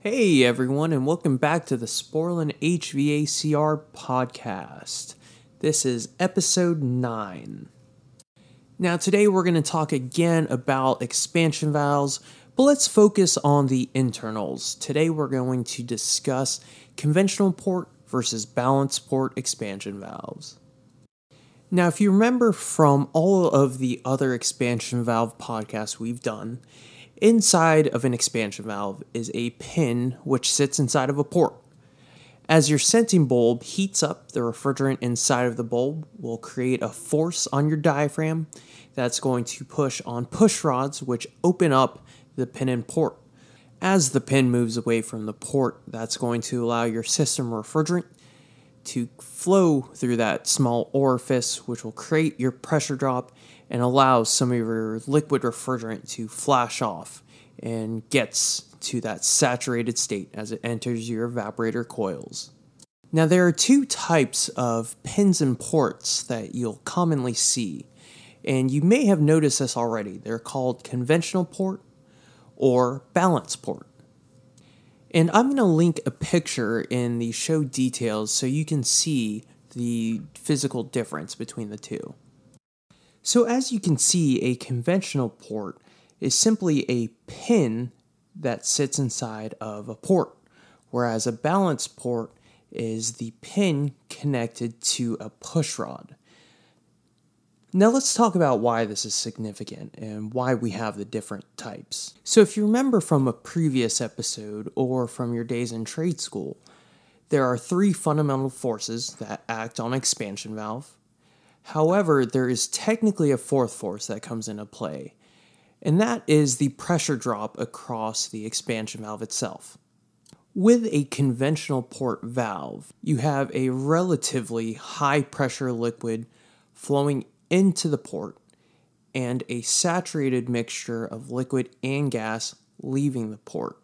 Hey everyone, and welcome back to the Sporlan HVACR podcast. This is episode 9. Now, today we're going to talk again about expansion valves, but let's focus on the internals. Today we're going to discuss conventional port versus balanced port expansion valves. Now, if you remember from all of the other expansion valve podcasts we've done, Inside of an expansion valve is a pin which sits inside of a port. As your sensing bulb heats up, the refrigerant inside of the bulb will create a force on your diaphragm that's going to push on push rods, which open up the pin and port. As the pin moves away from the port, that's going to allow your system refrigerant to flow through that small orifice, which will create your pressure drop and allows some of your liquid refrigerant to flash off and gets to that saturated state as it enters your evaporator coils. Now, there are two types of pins and ports that you'll commonly see, and you may have noticed this already. They're called conventional port or balance port. And I'm going to link a picture in the show details so you can see the physical difference between the two. So, as you can see, a conventional port is simply a pin that sits inside of a port, whereas a balance port is the pin connected to a push rod. Now, let's talk about why this is significant and why we have the different types. So, if you remember from a previous episode or from your days in trade school, there are three fundamental forces that act on expansion valve However, there is technically a fourth force that comes into play, and that is the pressure drop across the expansion valve itself. With a conventional port valve, you have a relatively high pressure liquid flowing into the port and a saturated mixture of liquid and gas leaving the port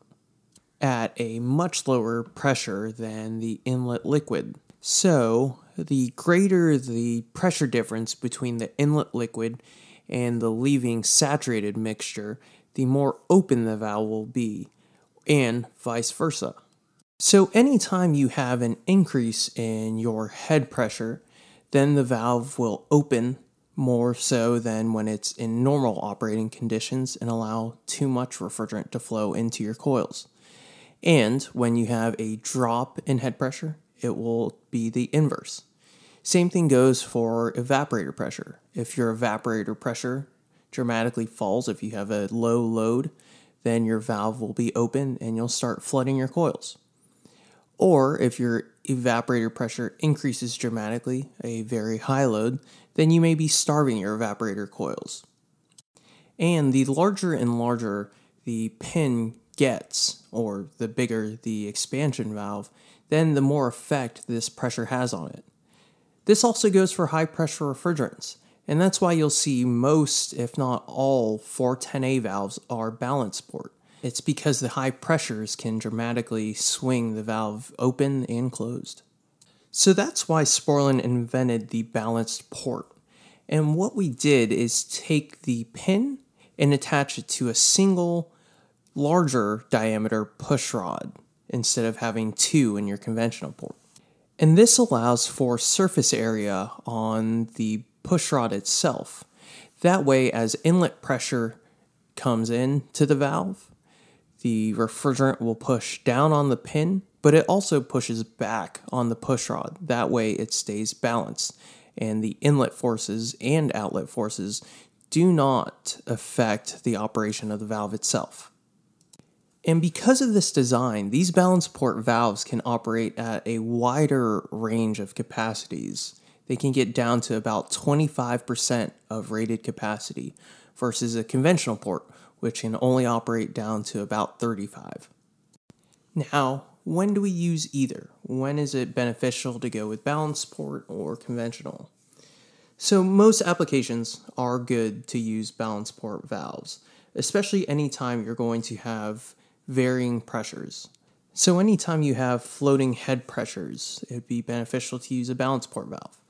at a much lower pressure than the inlet liquid. So, the greater the pressure difference between the inlet liquid and the leaving saturated mixture, the more open the valve will be, and vice versa. So, anytime you have an increase in your head pressure, then the valve will open more so than when it's in normal operating conditions and allow too much refrigerant to flow into your coils. And when you have a drop in head pressure, it will be the inverse. Same thing goes for evaporator pressure. If your evaporator pressure dramatically falls, if you have a low load, then your valve will be open and you'll start flooding your coils. Or if your evaporator pressure increases dramatically, a very high load, then you may be starving your evaporator coils. And the larger and larger the pin gets, or the bigger the expansion valve, then the more effect this pressure has on it. This also goes for high pressure refrigerants, and that's why you'll see most, if not all, 410A valves are balance port. It's because the high pressures can dramatically swing the valve open and closed. So that's why Sporlan invented the balanced port. And what we did is take the pin and attach it to a single larger diameter push rod instead of having two in your conventional port. And this allows for surface area on the push rod itself. That way, as inlet pressure comes in to the valve, the refrigerant will push down on the pin, but it also pushes back on the push rod. That way, it stays balanced, and the inlet forces and outlet forces do not affect the operation of the valve itself. And because of this design, these balance port valves can operate at a wider range of capacities. They can get down to about 25% of rated capacity versus a conventional port, which can only operate down to about 35. Now, when do we use either? When is it beneficial to go with balance port or conventional? So, most applications are good to use balance port valves, especially anytime you're going to have varying pressures. So, anytime you have floating head pressures, it would be beneficial to use a balance port valve.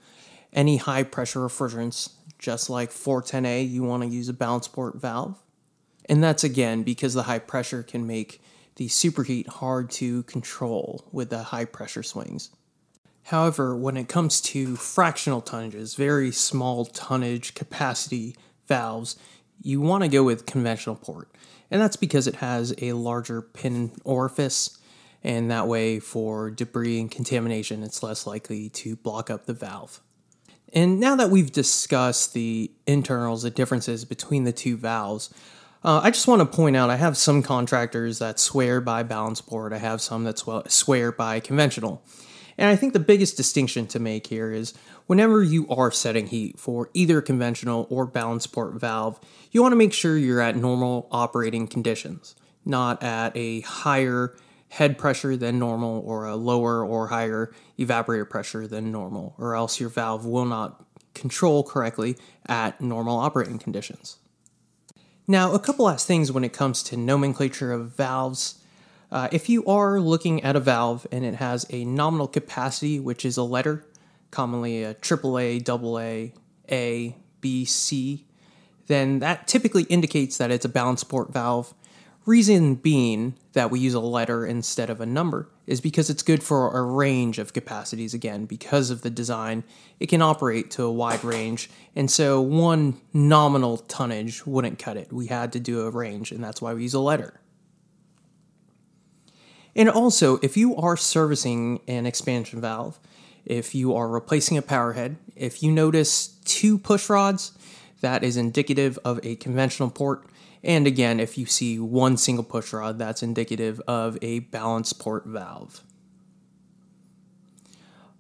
Any high pressure refrigerants, just like 410A, you want to use a balance port valve. And that's again because the high pressure can make the superheat hard to control with the high pressure swings. However, when it comes to fractional tonnages, very small tonnage capacity valves, you want to go with conventional port. And that's because it has a larger pin orifice, and that way, for debris and contamination, it's less likely to block up the valve. And now that we've discussed the internals, the differences between the two valves, uh, I just want to point out I have some contractors that swear by balance port, I have some that swear by conventional. And I think the biggest distinction to make here is whenever you are setting heat for either conventional or balance port valve, you want to make sure you're at normal operating conditions, not at a higher head pressure than normal or a lower or higher evaporator pressure than normal, or else your valve will not control correctly at normal operating conditions. Now, a couple last things when it comes to nomenclature of valves. Uh, if you are looking at a valve and it has a nominal capacity, which is a letter, commonly a AAA, AA, A, B, C, then that typically indicates that it's a balance port valve. Reason being that we use a letter instead of a number is because it's good for a range of capacities. Again, because of the design, it can operate to a wide range, and so one nominal tonnage wouldn't cut it. We had to do a range, and that's why we use a letter. And also, if you are servicing an expansion valve, if you are replacing a power head, if you notice two push rods, that is indicative of a conventional port. And again, if you see one single push rod, that's indicative of a balance port valve.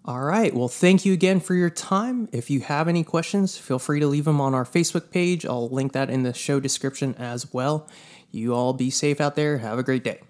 All right, well, thank you again for your time. If you have any questions, feel free to leave them on our Facebook page. I'll link that in the show description as well. You all be safe out there. Have a great day.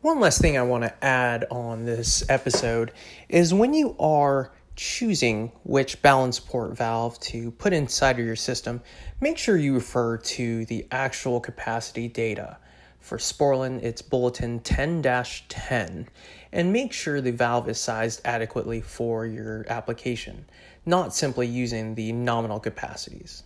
One last thing I want to add on this episode is when you are choosing which balance port valve to put inside of your system, make sure you refer to the actual capacity data. For Sporlan, it's Bulletin 10 10, and make sure the valve is sized adequately for your application, not simply using the nominal capacities.